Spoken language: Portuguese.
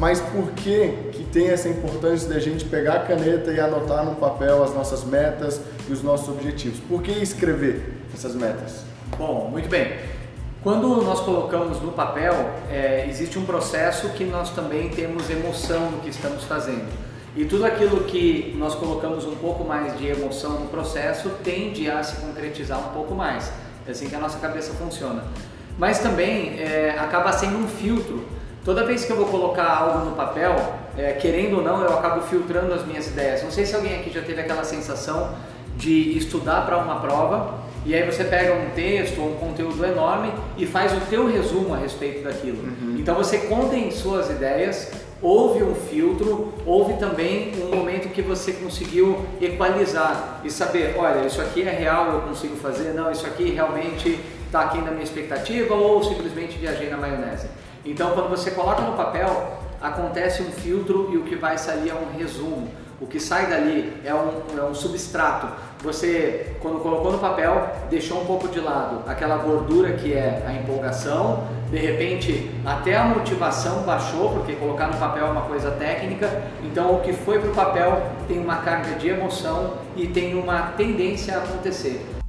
Mas por que, que tem essa importância de a gente pegar a caneta e anotar no papel as nossas metas e os nossos objetivos? Por que escrever essas metas? Bom, muito bem. Quando nós colocamos no papel, é, existe um processo que nós também temos emoção no que estamos fazendo. E tudo aquilo que nós colocamos um pouco mais de emoção no processo tende a se concretizar um pouco mais. É assim que a nossa cabeça funciona. Mas também é, acaba sendo um filtro. Toda vez que eu vou colocar algo no papel, é, querendo ou não, eu acabo filtrando as minhas ideias. Não sei se alguém aqui já teve aquela sensação de estudar para uma prova e aí você pega um texto ou um conteúdo enorme e faz o teu resumo a respeito daquilo. Uhum. Então você contém suas ideias, houve um filtro, houve também um momento que você conseguiu equalizar e saber, olha, isso aqui é real, eu consigo fazer, não, isso aqui realmente está aqui na minha expectativa ou simplesmente viajei na maionese. Então quando você coloca no papel, acontece um filtro e o que vai sair é um resumo. O que sai dali é um, é um substrato. Você, quando colocou no papel, deixou um pouco de lado aquela gordura que é a empolgação, de repente até a motivação baixou, porque colocar no papel é uma coisa técnica, então o que foi para o papel tem uma carga de emoção e tem uma tendência a acontecer.